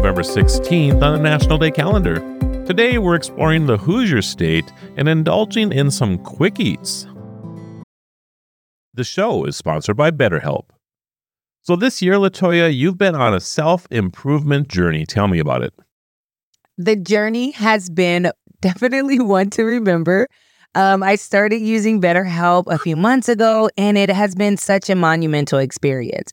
November 16th on the National Day calendar. Today, we're exploring the Hoosier State and indulging in some quick eats. The show is sponsored by BetterHelp. So, this year, Latoya, you've been on a self improvement journey. Tell me about it. The journey has been definitely one to remember. Um, I started using BetterHelp a few months ago, and it has been such a monumental experience.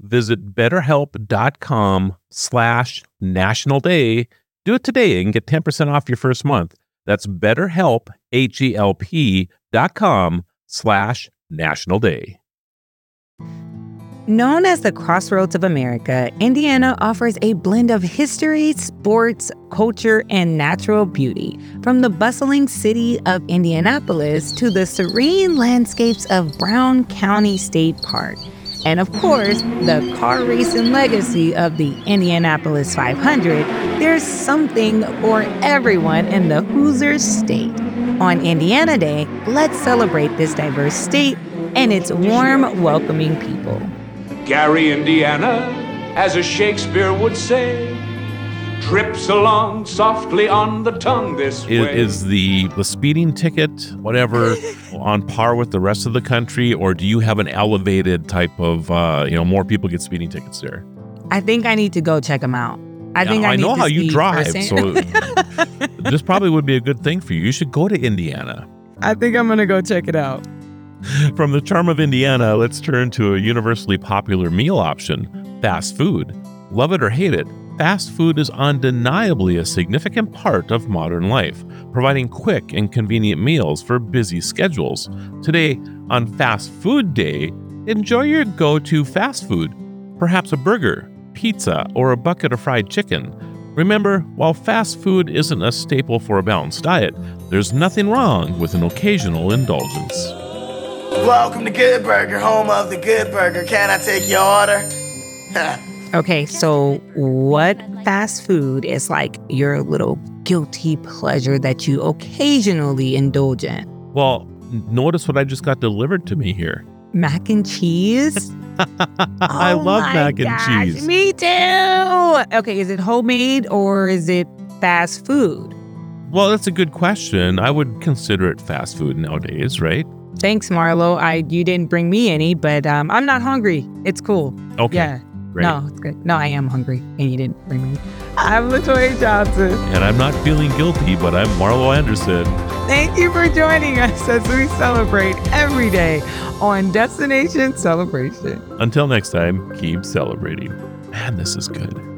Visit betterhelp.com slash national day. Do it today and get 10% off your first month. That's betterhelp, H-E-L-P dot com slash national day. Known as the Crossroads of America, Indiana offers a blend of history, sports, culture, and natural beauty. From the bustling city of Indianapolis to the serene landscapes of Brown County State Park and of course, the car racing legacy of the Indianapolis 500, there's something for everyone in the Hoosier state. On Indiana Day, let's celebrate this diverse state and its warm, welcoming people. Gary, Indiana, as a Shakespeare would say, drips along softly on the tongue this is, way. Is the the speeding ticket whatever on par with the rest of the country, or do you have an elevated type of uh, you know more people get speeding tickets there? I think I need to go check them out. I think I, I know how you drive, so this probably would be a good thing for you. You should go to Indiana. I think I'm gonna go check it out. From the charm of Indiana, let's turn to a universally popular meal option: fast food. Love it or hate it, fast food is undeniably a significant part of modern life, providing quick and convenient meals for busy schedules. Today, on Fast Food Day, enjoy your go to fast food, perhaps a burger, pizza, or a bucket of fried chicken. Remember, while fast food isn't a staple for a balanced diet, there's nothing wrong with an occasional indulgence. Welcome to Good Burger, home of the Good Burger. Can I take your order? Okay, so what fast food is like your little guilty pleasure that you occasionally indulge in? Well, notice what I just got delivered to me here. Mac and cheese? I oh love mac gosh, and cheese. Me too. Okay, is it homemade or is it fast food? Well, that's a good question. I would consider it fast food nowadays, right? Thanks, Marlo. I you didn't bring me any, but um, I'm not hungry. It's cool. Okay. Yeah. Great. No, it's good. No, I am hungry, and you didn't bring me. I'm Latoya Johnson. And I'm not feeling guilty, but I'm Marlo Anderson. Thank you for joining us as we celebrate every day on Destination Celebration. Until next time, keep celebrating. Man, this is good.